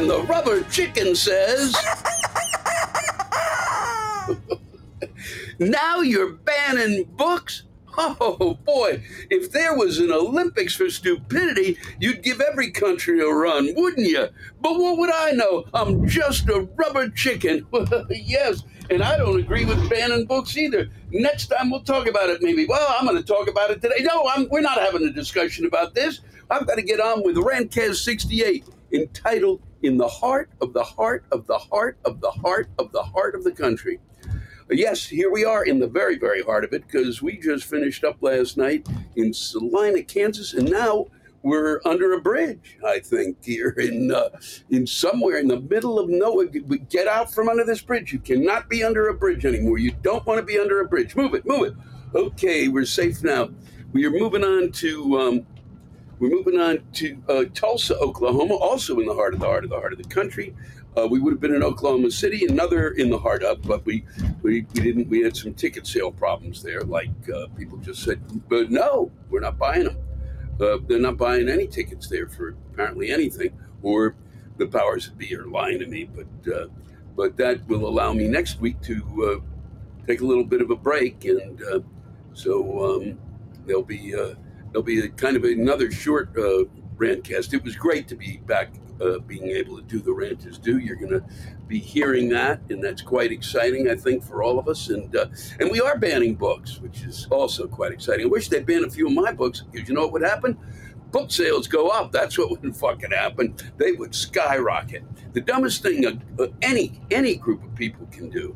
And the rubber chicken says, Now you're banning books? Oh boy, if there was an Olympics for stupidity, you'd give every country a run, wouldn't you? But what would I know? I'm just a rubber chicken. yes, and I don't agree with banning books either. Next time we'll talk about it, maybe. Well, I'm going to talk about it today. No, I'm, we're not having a discussion about this. I've got to get on with Rantcast 68, entitled In the Heart of the Heart of the Heart of the Heart of the Heart of the Country. Yes, here we are in the very, very heart of it because we just finished up last night in Salina, Kansas, and now we're under a bridge. I think here in uh, in somewhere in the middle of nowhere. Get out from under this bridge. You cannot be under a bridge anymore. You don't want to be under a bridge. Move it, move it. Okay, we're safe now. We are moving on to um, we're moving on to uh, Tulsa, Oklahoma, also in the heart of the heart of the heart of the country. Uh, we would have been in Oklahoma City, another in the heart of, but we, we, we didn't. We had some ticket sale problems there. Like uh, people just said, but no, we're not buying them. Uh, they're not buying any tickets there for apparently anything, or the powers that be are lying to me. But uh, but that will allow me next week to uh, take a little bit of a break, and so um, there'll be there'll be kind of another short uh, rantcast. It was great to be back uh, being able to do the is due. You're going to be hearing that, and that's quite exciting, I think, for all of us. And uh, and we are banning books, which is also quite exciting. I wish they'd ban a few of my books because you know what would happen? Book sales go up. That's what would fucking happen. They would skyrocket. The dumbest thing uh, any any group of people can do,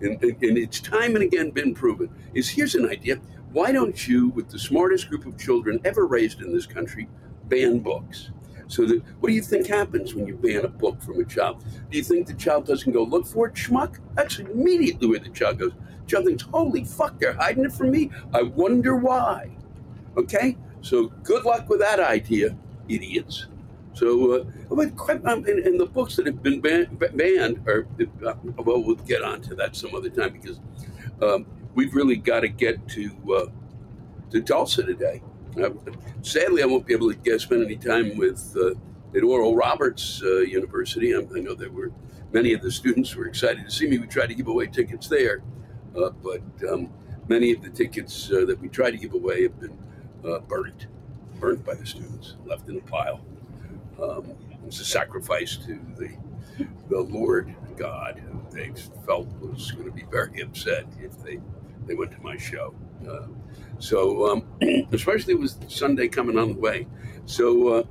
and, and it's time and again been proven, is here's an idea. Why don't you, with the smartest group of children ever raised in this country, ban books? So that, what do you think happens when you ban a book from a child? Do you think the child doesn't go look for it, schmuck? That's immediately where the child goes. Child thinks, holy fuck, they're hiding it from me. I wonder why. Okay? So good luck with that idea, idiots. So, uh, but, um, and, the books that have been ban- banned are, uh, well, we'll get on to that some other time because um, we've really got to get to uh, to Tulsa today. Uh, sadly, I won't be able to get, spend any time with uh, at Oral Roberts uh, University. I, I, know there were many of the students were excited to see me. We tried to give away tickets there, uh, but um, many of the tickets that we tried to give away have been burnt, burnt by the students, left in a pile. Um, it's a sacrifice to the the Lord God, who they felt was going to be very upset if they they went to my show. Uh, so, um, especially was Sunday coming on the way. So, uh,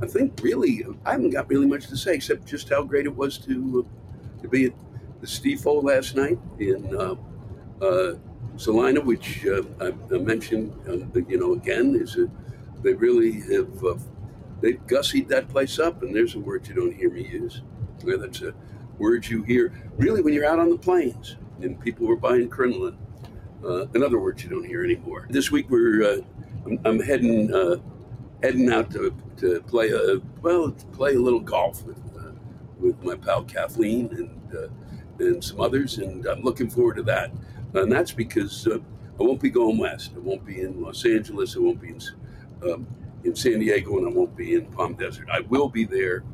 I think really, I haven't got really much to say except just how great it was to uh, to be at the Stiefel last night in uh, uh, Salina, which uh, I, I, mentioned, you know, again, is a, they really have uh, they gussied that place up, and there's a word you don't hear me use. Yeah, that's a word you hear really when you're out on the plains and people were buying crinoline. Uh, another word you don't hear anymore. This week we're uh, I'm, I'm, heading uh, heading out to, to play a well to play a little golf with uh, with my pal Kathleen and uh, and some others, and I'm looking forward to that. And that's because uh, I won't be going west. I won't be in Los Angeles. I won't be in um, in San Diego, and I won't be in Palm Desert. I will be there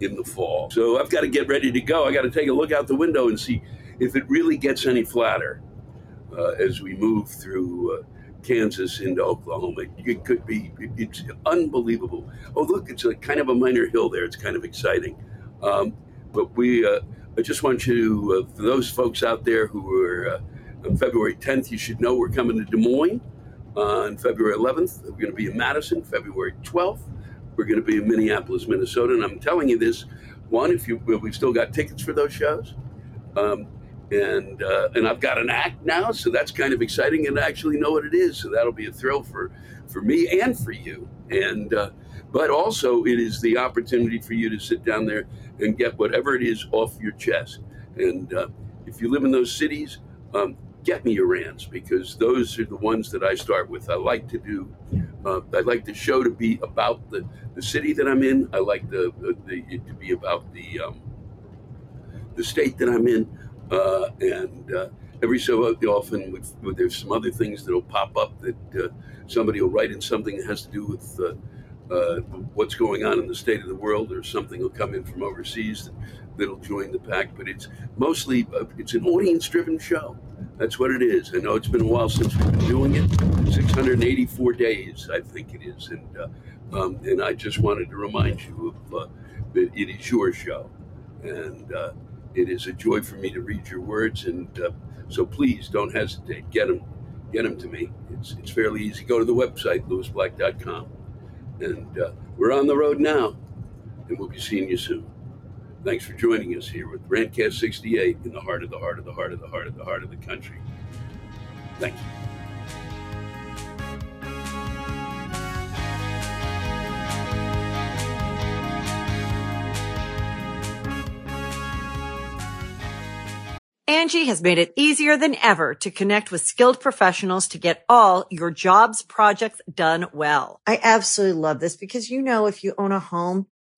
in the fall. So I've got to get ready to go. I got to take a look out the window and see if it really gets any flatter uh, as we move through uh, Kansas into Oklahoma. It could be, it's unbelievable. Oh, look, it's a kind of a minor hill there. It's kind of exciting. Um, but we, uh, I just want you, uh, for those folks out there who are uh, on February 10th, you should know we're coming to Des Moines on February 11th. We're going to be in Madison February 12th. We're going to be in Minneapolis, Minnesota. And I'm telling you this, one, if you, we've still got tickets for those shows. Um, and uh, and I've got an act now, so that's kind of exciting, and I actually know what it is, so that'll be a thrill for for me and for you. And uh, but also it is the opportunity for you to sit down there and get whatever it is off your chest. And uh, if you live in those cities, um, get me your rants because those are the ones that I start with. I like to do. Uh, I like the show to be about the, the city that I'm in. I like the, the, the to be about the um, the state that I'm in. Uh, and uh, every so often, with, with, there's some other things that'll pop up that uh, somebody will write in something that has to do with uh, uh, what's going on in the state of the world, or something will come in from overseas that, that'll join the pack. But it's mostly it's an audience-driven show. That's what it is. I know it's been a while since we've been doing it. 684 days, I think it is, and um, and I just wanted to remind you of that it is your show, and it is a joy for me to read your words, and uh, so please don't hesitate. Get them, get them to me. It's it's fairly easy. Go to the website lewisblack.com, and uh, we're on the road now, and we'll be seeing you soon. Thanks for joining us here with Rantcast 68 in the heart of the heart of the heart of the heart of the heart of the country. Thank you. Angi has made it easier than ever to connect with skilled professionals to get all your jobs projects done well. I absolutely love this because, you know, if you own a home,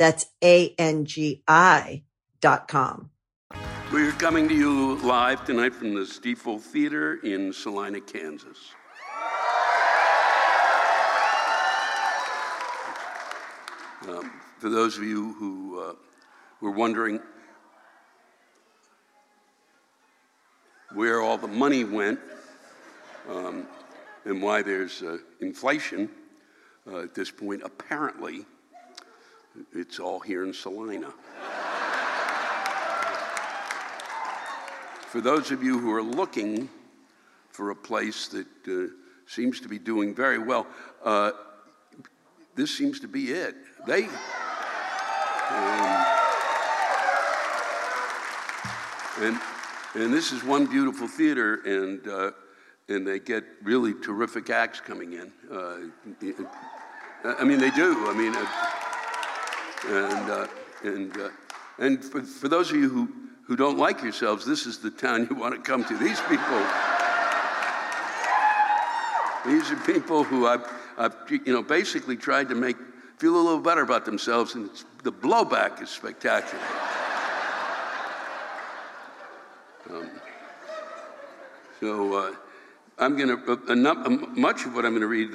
That's A-N-G-I dot com. We're coming to you live tonight from the Stiefel Theater in Salina, Kansas. Um, for those of you who uh, we're wondering where all the money went um, and why there's uh, inflation uh, at this point. Apparently, it's all here in Salina. for those of you who are looking for a place that uh, seems to be doing very well, uh, this seems to be it. They. Um, and, and this is one beautiful theater, and, uh, and they get really terrific acts coming in. Uh, I mean, they do. I mean, uh, And, uh, and, uh, and for, for those of you who, who don't like yourselves, this is the town you want to come to. These people, these are people who I've, I've you know, basically tried to make feel a little better about themselves, and the blowback is spectacular. um, so uh, I'm going to, uh, much of what I'm going to read,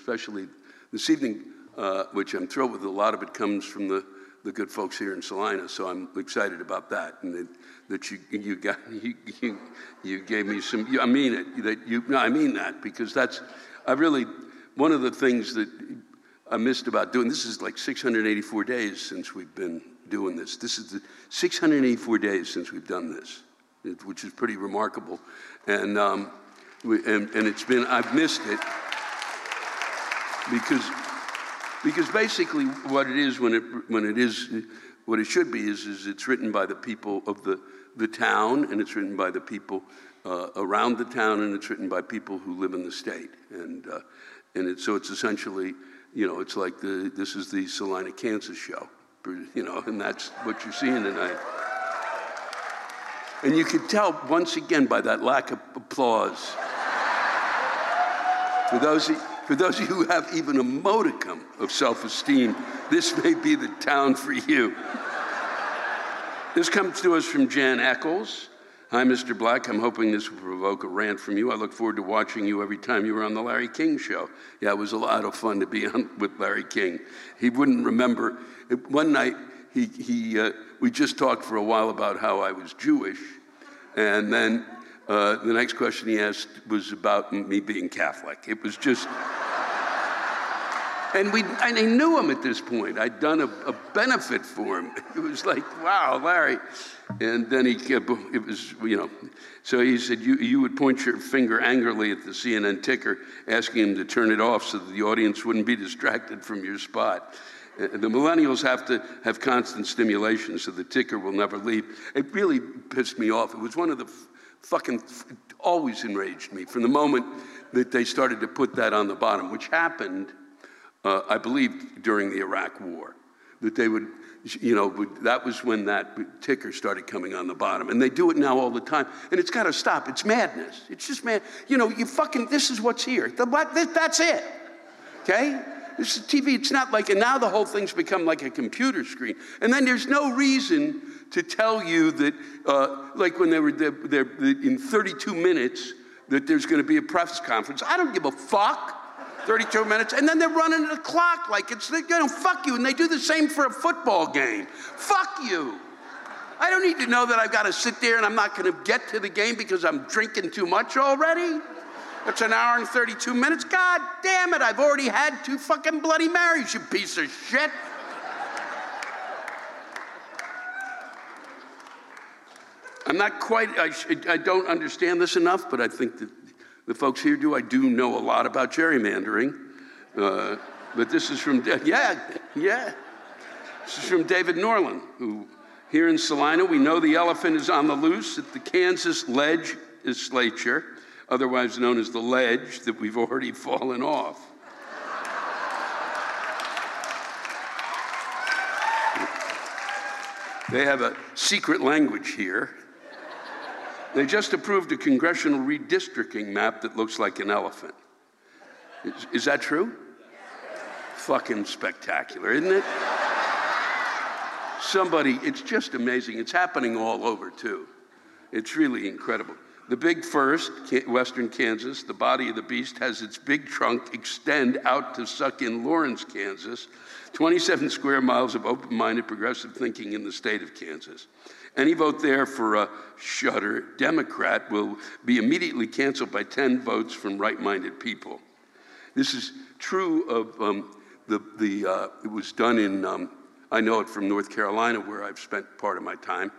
especially this evening, uh, which I'm thrilled with, a lot of it comes from the, the good folks here in Salina, so I'm excited about that. And that, that you, you, got, you, you, you gave me some, I mean it, that you, no, I mean that, because that's, I really, one of the things that I missed about doing this is like 684 days since we've been doing this. This is the 684 days since we've done this, which is pretty remarkable. And, um, we, and, and it's been, I've missed it because, because basically what it is when it, when it is, what it should be is, is it's written by the people of the, the town and it's written by the people uh, around the town and it's written by people who live in the state. And, uh, and it, so it's essentially, you know, it's like the, this is the Salina, Kansas show, you know, and that's what you're seeing tonight. And you can tell once again by that lack of applause. For those, for those of you who have even a modicum of self esteem, this may be the town for you. This comes to us from Jan Eccles. Hi, Mr. Black. I'm hoping this will provoke a rant from you. I look forward to watching you every time you were on the Larry King show. Yeah, it was a lot of fun to be on with Larry King. He wouldn't remember. One night, he, he, uh, we just talked for a while about how I was Jewish. And then uh, the next question he asked was about me being Catholic. It was just. And, we, and I knew him at this point. I'd done a, a, benefit for him. It was like, wow, Larry. And then he kept, it was, you know, so he said, you, you would point your finger angrily at the CNN ticker, asking him to turn it off so that the audience wouldn't be distracted from your spot. Uh, the millennials have to have constant stimulation so the ticker will never leave. It really pissed me off. It was one of the fucking, always enraged me from the moment that they started to put that on the bottom, which happened uh, I believe, during the Iraq War. That they would, you know, that was when that ticker started coming on the bottom. And they do it now all the time. And it's got to stop. It's madness. It's just mad. You know, you fucking, this is what's here. The, that's it. Okay? This is TV. It's not like, and now the whole thing's become like a computer screen. And then there's no reason to tell you that, uh, like when they were there, in 32 minutes, that there's going to be a press conference. I don't give a fuck. 32 minutes, and then they're running the clock like it's, you know, fuck you. And they do the same for a football game. Fuck you. I don't need to know that I've got to sit there and I'm not going to get to the game because I'm drinking too much already. It's an hour and 32 minutes. God damn it, I've already had two fucking Bloody Marys, you piece of shit. I'm not quite, I, I don't understand this enough, but I think that the folks here do. I do know a lot about gerrymandering. Uh, but this is from, yeah, yeah. This is from David Norland, who here in Salina, we know the elephant is on the loose at the Kansas Ledge legislature, otherwise known as the ledge, that we've already fallen off. they have a secret language here they just approved a congressional redistricting map that looks like an elephant. Is, is that true? Fucking spectacular, isn't it? Somebody, it's just amazing. It's happening all over, too. It's really incredible. The big first, western Kansas, the body of the beast, has its big trunk extend out to suck in Lawrence, Kansas, 27 square miles of open minded progressive thinking in the state of Kansas. Any vote there for a shudder Democrat will be immediately canceled by 10 votes from right minded people. This is true of um, the, the uh, it was done in, um, I know it from North Carolina, where I've spent part of my time,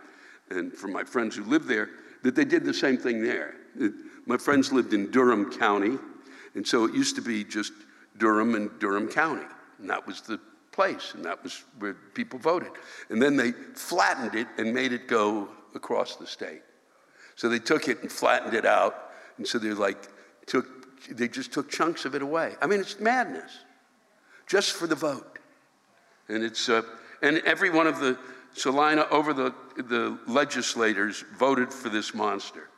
and from my friends who live there, that they did the same thing there. It, my friends lived in Durham County, and so it used to be just Durham and Durham County, and that was the place, and that was where people voted. And then they flattened it and made it go across the state. So they took it and flattened it out, and so they're like, took, they just took chunks of it away. I mean, it's madness, just for the vote. And it's, uh, And every one of the Salina over the, the legislators voted for this monster.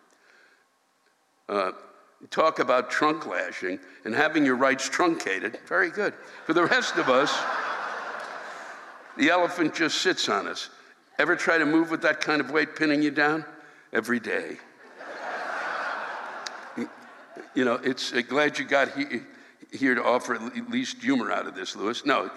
Uh, talk about trunk lashing and having your rights truncated. Very good. For the rest of us, the elephant just sits on us. Ever try to move with that kind of weight pinning you down? Every day. you know, it's uh, glad you got he, here to offer at least humor out of this, Lewis. No,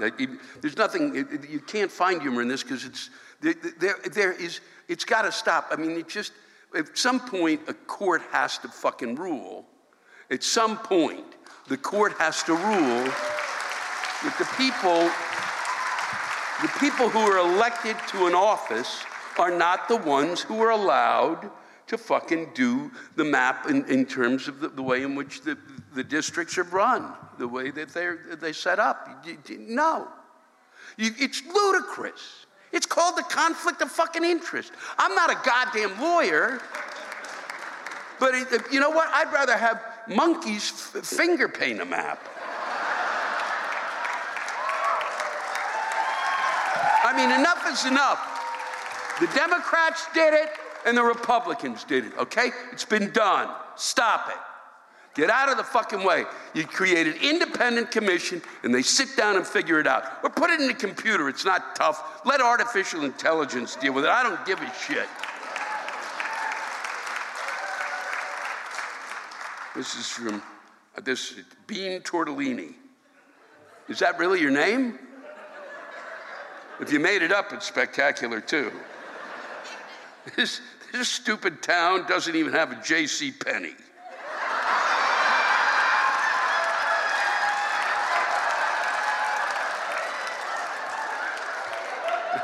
there's nothing, you can't find humor in this because it's, there, there is, it's got to stop. I mean, it just, at some point, a court has to fucking rule. At some point, the court has to rule that the people, the people who are elected to an office are not the ones who are allowed to fucking do the map in, in terms of the, the way in which the, the districts are run, the way that they're, they set up. No. It's ludicrous. It's called the conflict of fucking interest. I'm not a goddamn lawyer, but it, you know what? I'd rather have monkeys f- finger paint a map. Mean, enough is enough. The Democrats did it and the Republicans did it, okay? It's been done. Stop it. Get out of the fucking way. You create an independent commission and they sit down and figure it out. Or put it in the computer. It's not tough. Let artificial intelligence deal with it. I don't give a shit. This is from this Bean Tortellini. Is that really your name? If you made it up, it's spectacular too. This, this stupid town doesn't even have a J.C. Penney.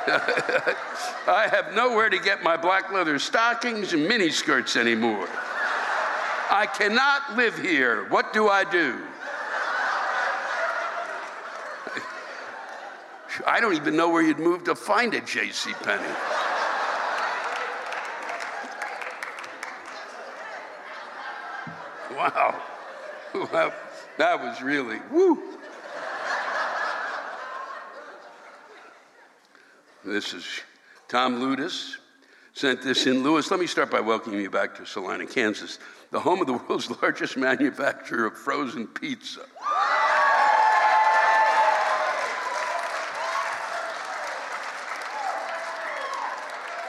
I have nowhere to get my black leather stockings and miniskirts anymore. I cannot live here. What do I do? I don't even know where you'd move to find a J.C. Penney. Wow. That was really, woo. This is Tom Ludus sent this in. Lewis, let me start by welcoming you back to Salina, Kansas, the home of the world's largest manufacturer of frozen pizza.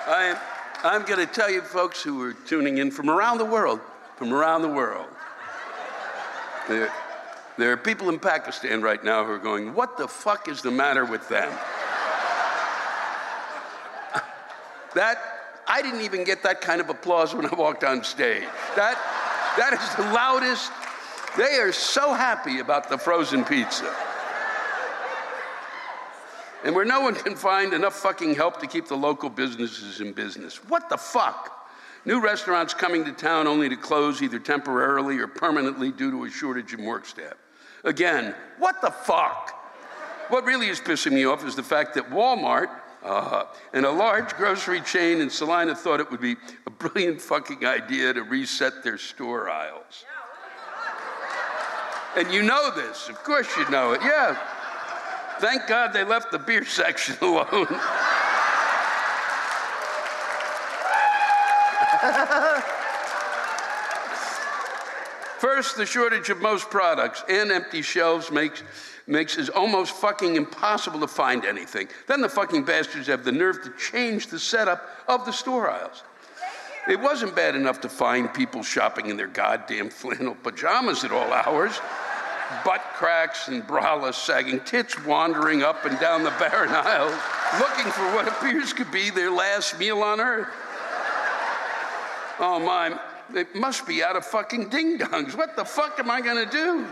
I am, I'm going to tell you, folks who are tuning in from around the world, from around the world, there, there are people in Pakistan right now who are going, What the fuck is the matter with them? that, I didn't even get that kind of applause when I walked on stage. That, that is the loudest. They are so happy about the frozen pizza. And where no one can find enough fucking help to keep the local businesses in business. What the fuck? New restaurants coming to town only to close either temporarily or permanently due to a shortage in work staff. Again, what the fuck? What really is pissing me off is the fact that Walmart uh, and a large grocery chain in Salina thought it would be a brilliant fucking idea to reset their store aisles. And you know this, of course you know it, yeah. Thank God they left the beer section alone. First, the shortage of most products and empty shelves makes, makes it almost fucking impossible to find anything. Then the fucking bastards have the nerve to change the setup of the store aisles. It wasn't bad enough to find people shopping in their goddamn flannel pajamas at all hours, butt cracks and braless sagging tits wandering up and down the barren aisles, looking for what appears to be their last meal on earth. Oh my, they must be out of fucking ding dongs. What the fuck am I gonna do?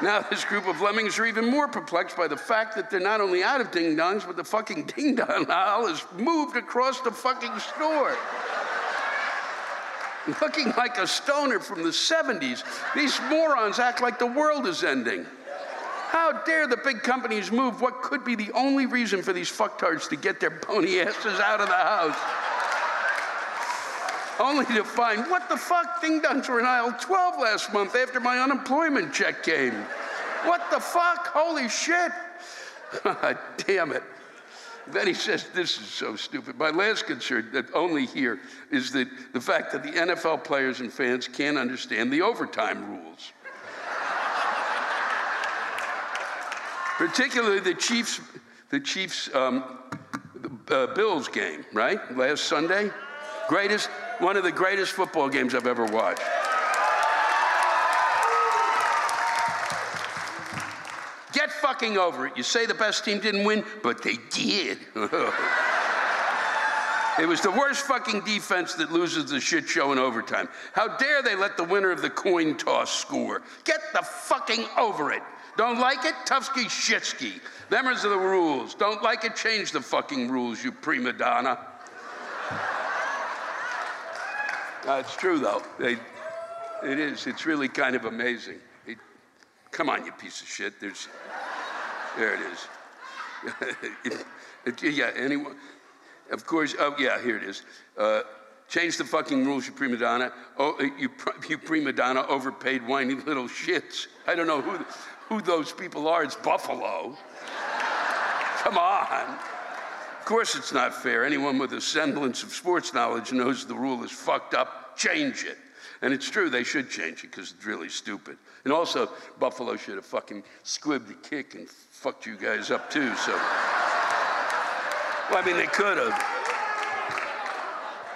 Now, this group of lemmings are even more perplexed by the fact that they're not only out of ding dongs, but the fucking ding dong aisle is moved across the fucking store. Looking like a stoner from the 70s, these morons act like the world is ending. How dare the big companies move what could be the only reason for these fucktards to get their pony asses out of the house? only to find what the fuck ding dongs were in aisle 12 last month after my unemployment check came. What the fuck? Holy shit. Damn it. Then he says, This is so stupid. My last concern, that only here, is that the fact that the NFL players and fans can't understand the overtime rules. Particularly the Chiefs, the Chiefs um, uh, Bills game, right? Last Sunday. Greatest, one of the greatest football games I've ever watched. Over it. You say the best team didn't win, but they did. It was the worst fucking defense that loses the shit show in overtime. How dare they let the winner of the coin toss score? Get the fucking over it. Don't like it? Tufsky shitsky. Them are the rules. Don't like it? Change the fucking rules, you prima donna. uh, it's true, though. They, it is. It's really kind of amazing. It, come on, you piece of shit. There's, there it is. yeah, anyone. Of course, oh, yeah, here it is. Uh, change the fucking rules, you prima donna. Oh, you, you prima donna overpaid whiny little shits. I don't know who who those people are. It's Buffalo. Come on. Of course, it's not fair. Anyone with a semblance of sports knowledge knows the rule is fucked up. Change it. And it's true, they should change it because it's really stupid. And also, Buffalo should have fucking squibbed the kick and fucked you guys up too. So, well, I mean, they could have.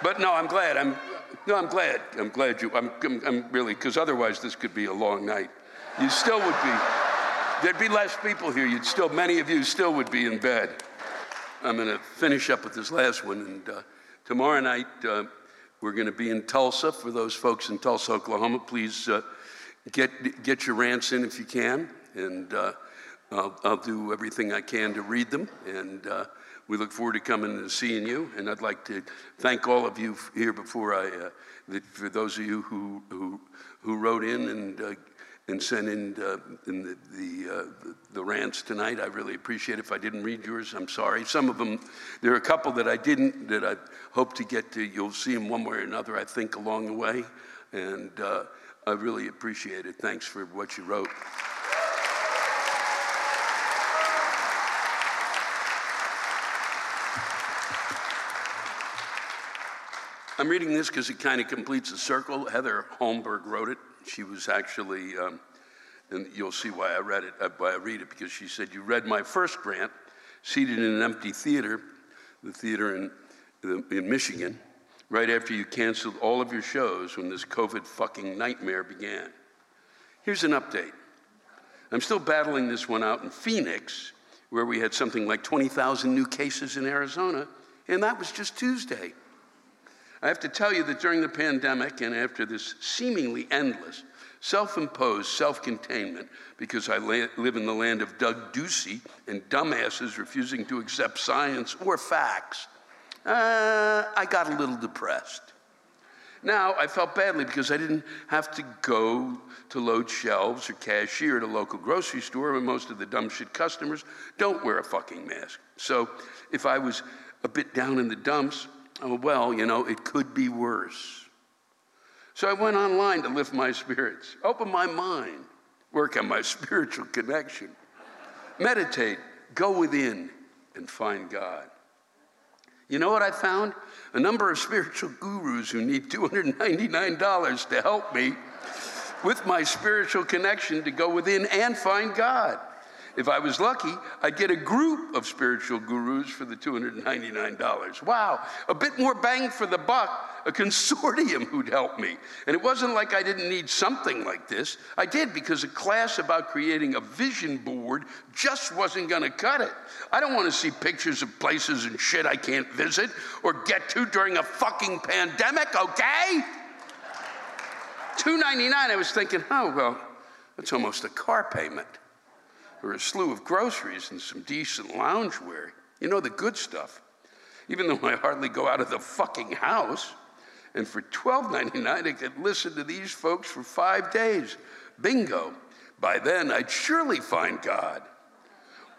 But no, I'm glad. I'm no, I'm glad. I'm glad you. I'm, I'm, I'm really because otherwise this could be a long night. You still would be. There'd be less people here. You'd still, many of you still would be in bed. I'm going to finish up with this last one. And uh, tomorrow night, uh, we're going to be in Tulsa. For those folks in Tulsa, Oklahoma, please uh, get, get your rants in if you can. And uh, I'll, I'll, do everything I can to read them. And uh, we look forward to coming and seeing you. And I'd like to thank all of you here before I, uh, for those of you who, who, who wrote in and and sent in, uh, in the, the, uh, the, the, rants tonight. I really appreciate it. If I didn't read yours, I'm sorry. Some of them, there are a couple that I didn't, that I hope to get to. You'll see them one way or another, I think, along the way. And uh, I really appreciate it. Thanks for what you wrote. I'm reading this because it kind of completes a circle. Heather Holmberg wrote it. She was actually, um, and you'll see why I read it, uh, why I read it, because she said, You read my first grant, seated in an empty theater, the theater in, in Michigan, right after you canceled all of your shows when this COVID fucking nightmare began. Here's an update. I'm still battling this one out in Phoenix, where we had something like 20,000 new cases in Arizona, and that was just Tuesday. I have to tell you that during the pandemic and after this seemingly endless self imposed self containment, because I la- live in the land of Doug Ducey and dumbasses refusing to accept science or facts, uh, I got a little depressed. Now, I felt badly because I didn't have to go to load shelves or cashier at a local grocery store where most of the dumb shit customers don't wear a fucking mask. So if I was a bit down in the dumps, oh, well, you know, it could be worse. So I went online to lift my spirits, open my mind, work on my spiritual connection, meditate, go within, and find God. You know what I found? A number of spiritual gurus who need $299 to help me with my spiritual connection to go within and find God. If I was lucky, I'd get a group of spiritual gurus for the $299. Wow, a bit more bang for the buck, a consortium who'd help me. And it wasn't like I didn't need something like this. I did because a class about creating a vision board just wasn't going to cut it. I don't want to see pictures of places and shit I can't visit or get to during a fucking pandemic, okay? 299. I was thinking, oh well, that's almost a car payment or a slew of groceries and some decent loungewear. You know, the good stuff. Even though I hardly go out of the fucking house. And for $12.99, I could listen to these folks for five days. Bingo. By then, I'd surely find God.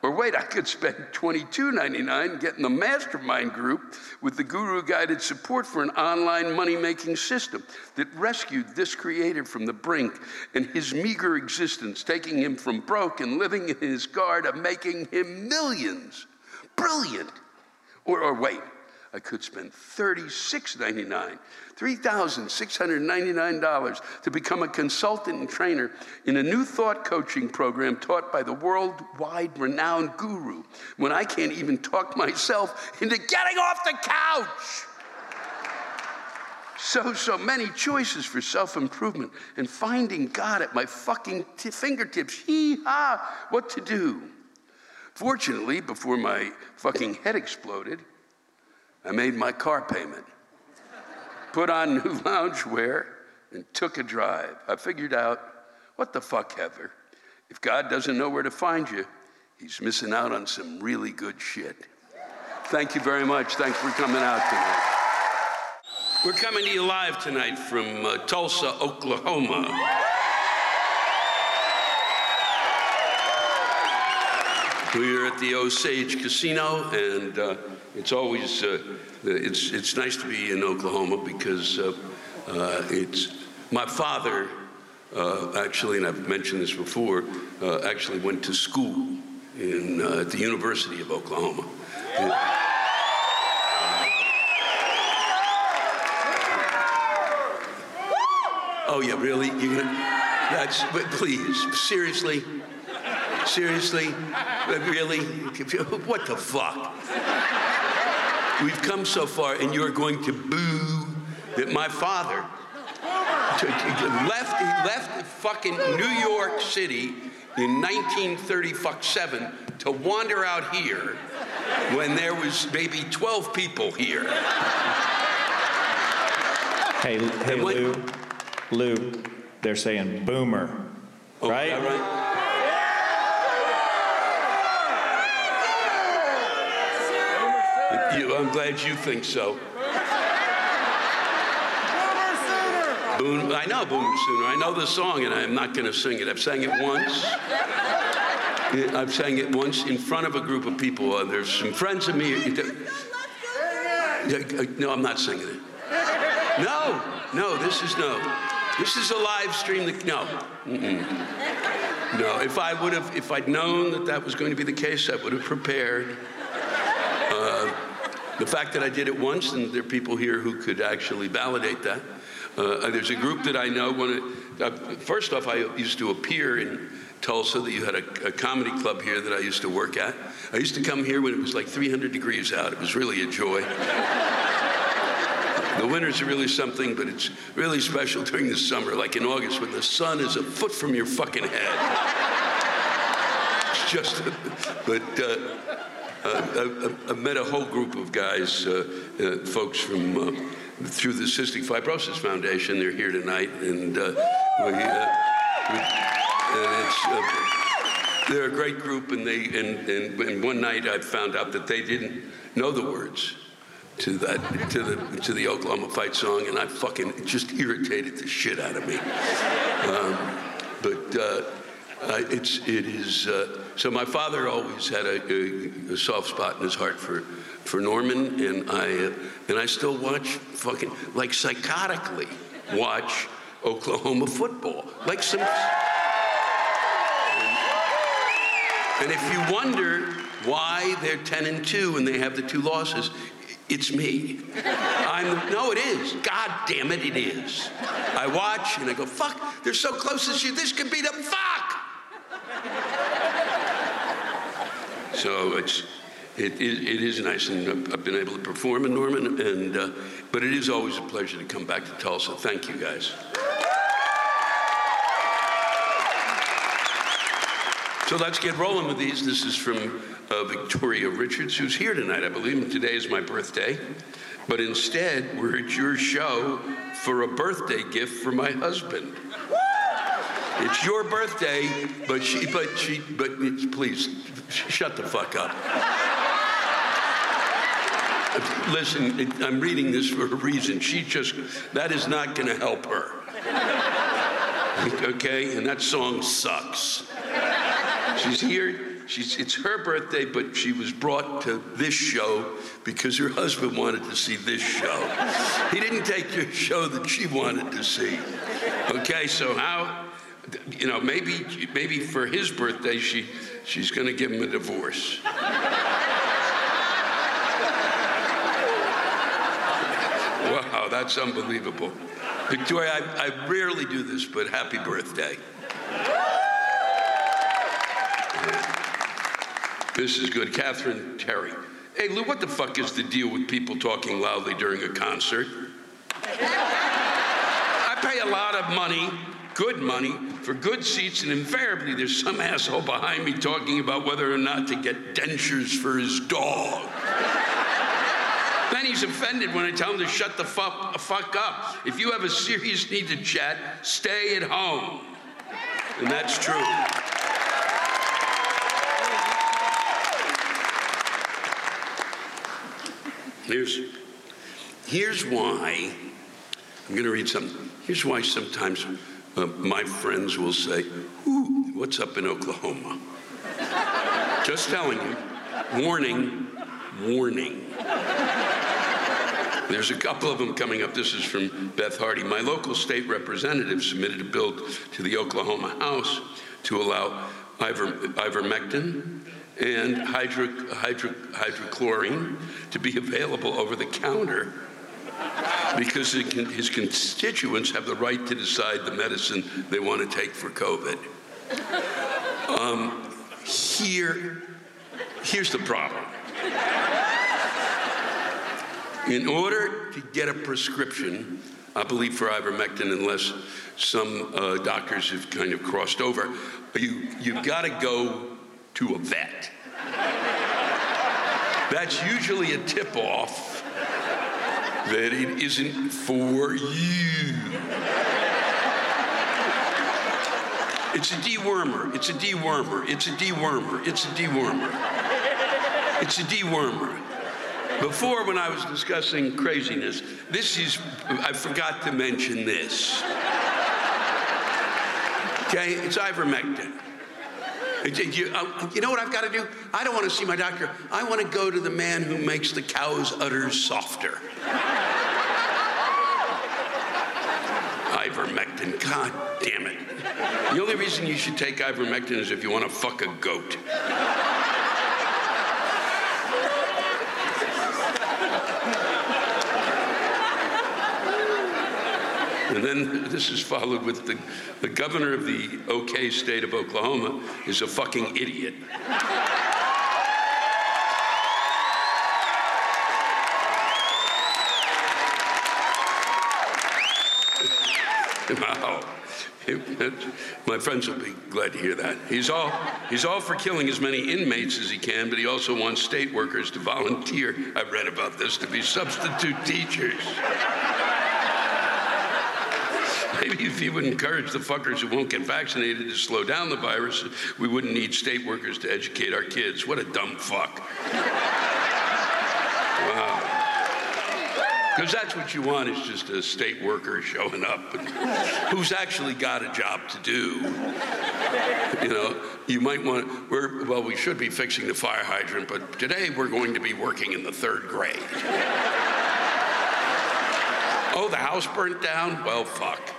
Or wait, I could spend $22.99 getting the mastermind group with the guru guided support for an online money making system that rescued this creator from the brink and his meager existence, taking him from broke and living in his guard of making him millions. Brilliant. Or, or wait, I could spend $36.99, $3,699 to become a consultant and trainer in a new thought coaching program taught by the worldwide renowned guru when I can't even talk myself into getting off the couch. So, so many choices for self improvement and finding God at my fucking t- fingertips. Hee ha, what to do. Fortunately, before my fucking head exploded, I made my car payment, put on new loungewear, and took a drive. I figured out what the fuck, Heather? If God doesn't know where to find you, he's missing out on some really good shit. Thank you very much. Thanks for coming out tonight. We're coming to you live tonight from uh, Tulsa, Oklahoma. We are at the Osage Casino, and uh, it's always uh, it's it's nice to be in Oklahoma because uh, uh it's my father uh, actually, and I've mentioned this before, uh, actually went to school in at the University of Oklahoma. Oh yeah, really? You're gonna? That's but please, seriously, seriously, really? What the fuck? We've come so far, and you're going to boo that my father left. He left fucking New York City in 1937 to wander out here when there was maybe 12 people here. Hey, hey, what- Lou. Lou, they're saying boomer, Oh, right? yeah, right? You, I'm glad you think so. Boom, I know Boomer Sooner. I know the song, and I'm not going to sing it. I've sang it once. I've sang it once in front of a group of people. Uh, there's some friends of me. Uh, No, I'm not singing it. No, no, this is no. This is a live stream. That, no, Mm-mm. no. If I would have, if I'd known that that was going to be the case, I would have prepared. The fact that I did it once, and there are people here who could actually validate that. Uh, there's a group that I know. Uh, first off, I used to appear in Tulsa. That you had a, a, comedy club here that I used to work at. I used to come here when it was like 300 degrees out. It was really a joy. the winters are really something, but it's really special during the summer, like in August when the sun is a foot from your fucking head. It's just, but. Uh, I've, met a whole group of guys, uh, uh, folks from uh, through the Cystic Fibrosis Foundation. They're here tonight, and we, we, and they're a great group. And they and, and, and one night I found out that they didn't know the words to that to the to the Oklahoma fight song, and I fucking it just irritated the shit out of me. Um, but uh, it's it is. Uh, so my father always had a, a, a, soft spot in his heart for, for Norman, and I uh, and I still watch fucking like psychotically watch Oklahoma football, like some. And if you wonder why they're ten and two and they have the two losses, it's me. I'm no, it is. God damn it, it is. I watch and I go, fuck, they're so close this year. This could be the fuck. So it's it, it, it is nice, and I've been able to perform in Norman, and uh, but it is always a pleasure to come back to Tulsa. Thank you, guys. So let's get rolling with these. This is from uh, Victoria Richards, who's here tonight, I believe, and today is my birthday. But instead, we're at your show for a birthday gift for my husband. It's your birthday, but she, but she, but please, shut the fuck up. Listen, I'm reading this for a reason. She just, that is not going to help her. Okay? And that song sucks. She's here. She's, it's her birthday, but she was brought to this show because her husband wanted to see this show. He didn't take the show that she wanted to see. Okay, so how, you know, maybe, maybe for his birthday, she, she's going to give him a divorce. wow, that's unbelievable. Victoria, I, I rarely do this, but happy birthday. This is good. Catherine Terry. Hey, Lou, what the fuck is the deal with people talking loudly during a concert? I pay a lot of money good money, for good seats, and invariably there's some asshole behind me talking about whether or not to get dentures for his dog. then he's offended when I tell him to shut the fuck, fuck up. If you have a serious need to chat, stay at home. And that's true. Here's, here's why, I'm going to read something. Here's why sometimes my friends will say, what's up in Oklahoma? Just telling you, warning, warning. There's a couple of them coming up. This is from Beth Hardy. My local state representative submitted a bill to the Oklahoma House to allow iver, ivermectin and hydro, hydro, hydrochlorine to be available over the counter because his constituents have the right to decide the medicine they want to take for COVID. Um, here, here's the problem. In order to get a prescription, I believe for ivermectin, unless some uh, doctors have kind of crossed over, you, you've got to go to a vet. That's usually a tip off that it isn't for you. It's a dewormer. It's a dewormer. It's a dewormer. It's a dewormer. It's a dewormer. Before, when I was discussing craziness, this is, I forgot to mention this. Okay, it's ivermectin. You, uh, you know what I've got to do? I don't want to see my doctor. I want to go to the man who makes the cow's udders softer. ivermectin, god damn it. The only reason you should take ivermectin is if you want to fuck a goat. Then this is followed with the, the governor of the OK state of Oklahoma is a fucking idiot. wow. My friends will be glad to hear that. He's all, he's all for killing as many inmates as he can, but he also wants state workers to volunteer, I've read about this, to be substitute teachers. Maybe if he would encourage the fuckers who won't get vaccinated to slow down the virus, we wouldn't need state workers to educate our kids. What a dumb fuck. Wow. Because that's what you want is just a state worker showing up who's actually got a job to do. You know, you might want, we're, well, we should be fixing the fire hydrant, but today we're going to be working in the third grade. oh, the house burnt down? Well, fuck.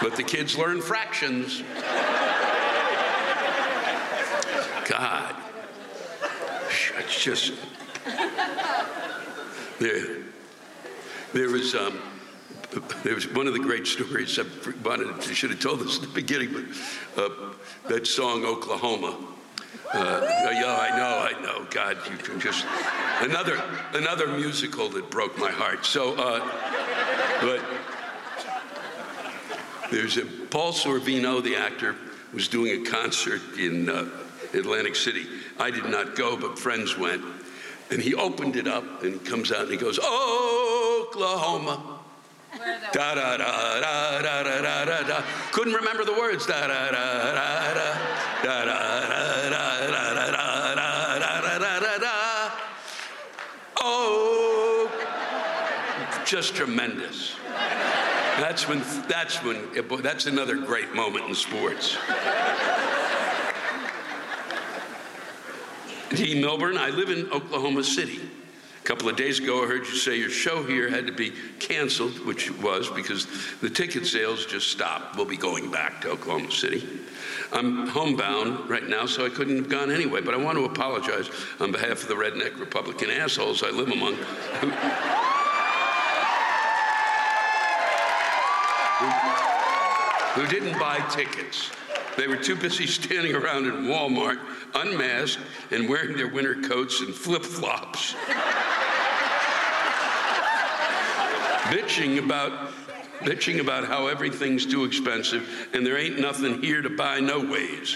But the kids learn fractions. God. It's just. There, there was. Um, there was one of the great stories. I wanted, I should have told this at the beginning, but uh, that song Oklahoma. Uh, yeah, I know, I know. God, you can just another another musical that broke my heart. So, uh, but there's a Paul Sorvino, the actor, was doing a concert in uh, Atlantic City. I did not go, but friends went. And he opened it up and he comes out and he goes, Oklahoma. Da da da da da da da da. Couldn't remember the words. Da da da da da da da da da da da da. Oh, just tremendous. That's when, that's when, that's another great moment in sports. T. Milburn, I live in Oklahoma City. A couple of days ago, I heard you say your show here had to be canceled, which it was because the ticket sales just stopped. We'll be going back to Oklahoma City. I'm homebound right now, so I couldn't have gone anyway, but I want to apologize on behalf of the redneck Republican assholes I live among. Who didn't buy tickets. They were too busy standing around in Walmart, unmasked and wearing their winter coats and flip flops. bitching about bitching about how everything's too expensive and there ain't nothing here to buy no ways.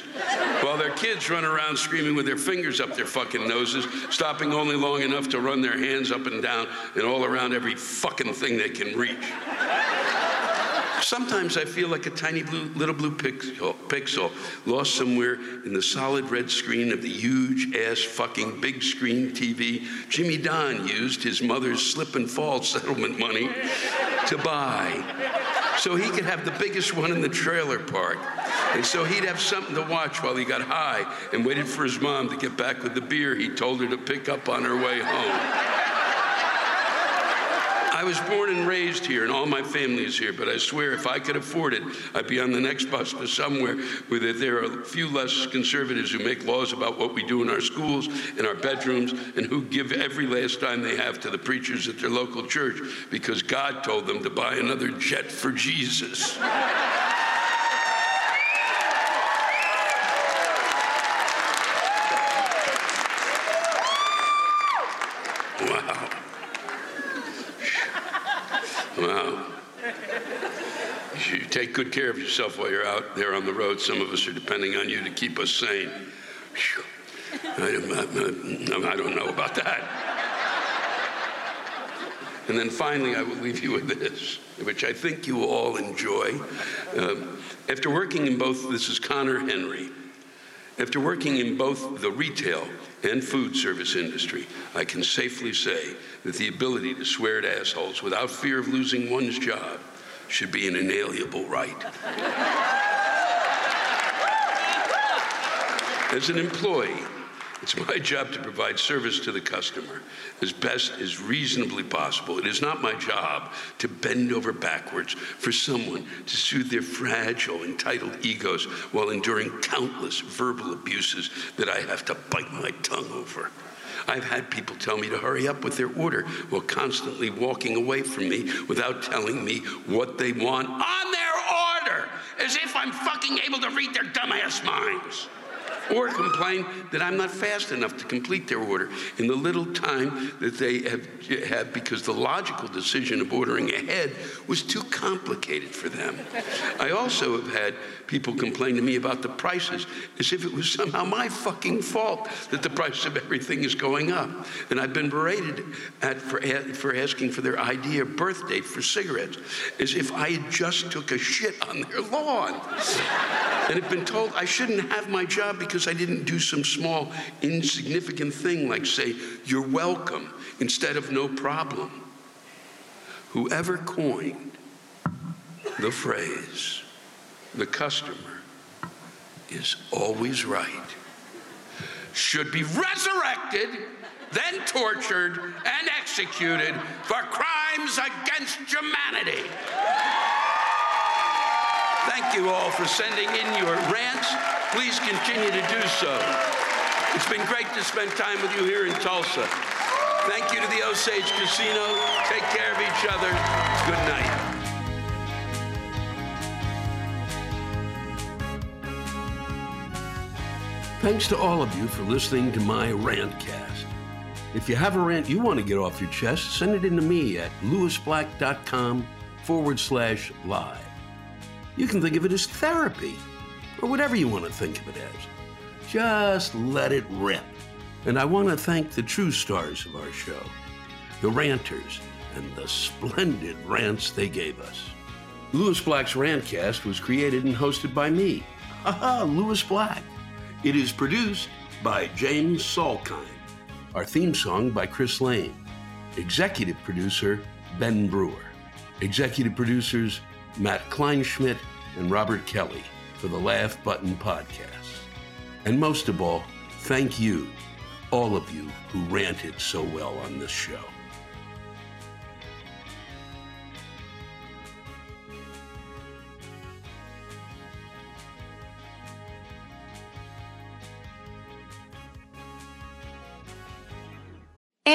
While their kids run around screaming with their fingers up their fucking noses, stopping only long enough to run their hands up and down and all around every fucking thing they can reach. Sometimes I feel like a tiny blue, little blue pixel, pixel lost somewhere in the solid red screen of the huge ass fucking big screen TV Jimmy Don used his mother's slip and fall settlement money to buy. So he could have the biggest one in the trailer park. And so he'd have something to watch while he got high and waited for his mom to get back with the beer he told her to pick up on her way home. I was born and raised here, and all my family is here, but I swear if I could afford it, I'd be on the next bus to somewhere where there are a few less conservatives who make laws about what we do in our schools, in our bedrooms, and who give every last dime they have to the preachers at their local church because God told them to buy another jet for Jesus. Wow. Wow. You take good care of yourself while you're out there on the road. Some of us are depending on you to keep us sane. I, I- I don't know about that. And then finally, I will leave you with this, which I think you will all enjoy. Um, after working in both, this is Connor Henry. After working in both the retail and food service industry, I can safely say that the ability to swear at assholes without fear of losing one's job should be an inalienable right. As an employee, it's my job to provide service to the customer as best as reasonably possible. It is not my job to bend over backwards for someone to soothe their fragile, entitled egos while enduring countless verbal abuses that I have to bite my tongue over. I've had people tell me to hurry up with their order while constantly walking away from me without telling me what they want on their order, as if I'm fucking able to read their dumbass minds or complain that I'm not fast enough to complete their order in the little time that they have had because the logical decision of ordering ahead was too complicated for them. I also have had people complain to me about the prices as if it was somehow my fucking fault that the price of everything is going up. And I've been berated at, for, for asking for their ID or birth date for cigarettes as if I had just took a shit on their lawn. And have been told I shouldn't have my job because I didn't do some small, insignificant thing like say, you're welcome, instead of no problem. Whoever coined the phrase, the customer is always right, should be resurrected, then tortured and executed for crimes against humanity. Thank you all for sending in your. Please continue to do so. It's been great to spend time with you here in Tulsa. Thank you to the Osage Casino. Take care of each other. Good night. Thanks to all of you for listening to my rantcast. If you have a rant you want to get off your chest, send it in to me at lewisblack.com forward slash live. You can think of it as therapy, or whatever you want to think of it as. Just let it rip. And I want to thank the true stars of our show, the ranters, and the splendid rants they gave us. Lewis Black's Rantcast was created and hosted by me, haha, Lewis Black. It is produced by James Salkind. Our theme song by Chris Lane. Executive producer Ben Brewer. Executive producers Matt Kleinschmidt and Robert Kelly for the Laugh Button Podcast. And most of all, thank you, all of you who ranted so well on this show.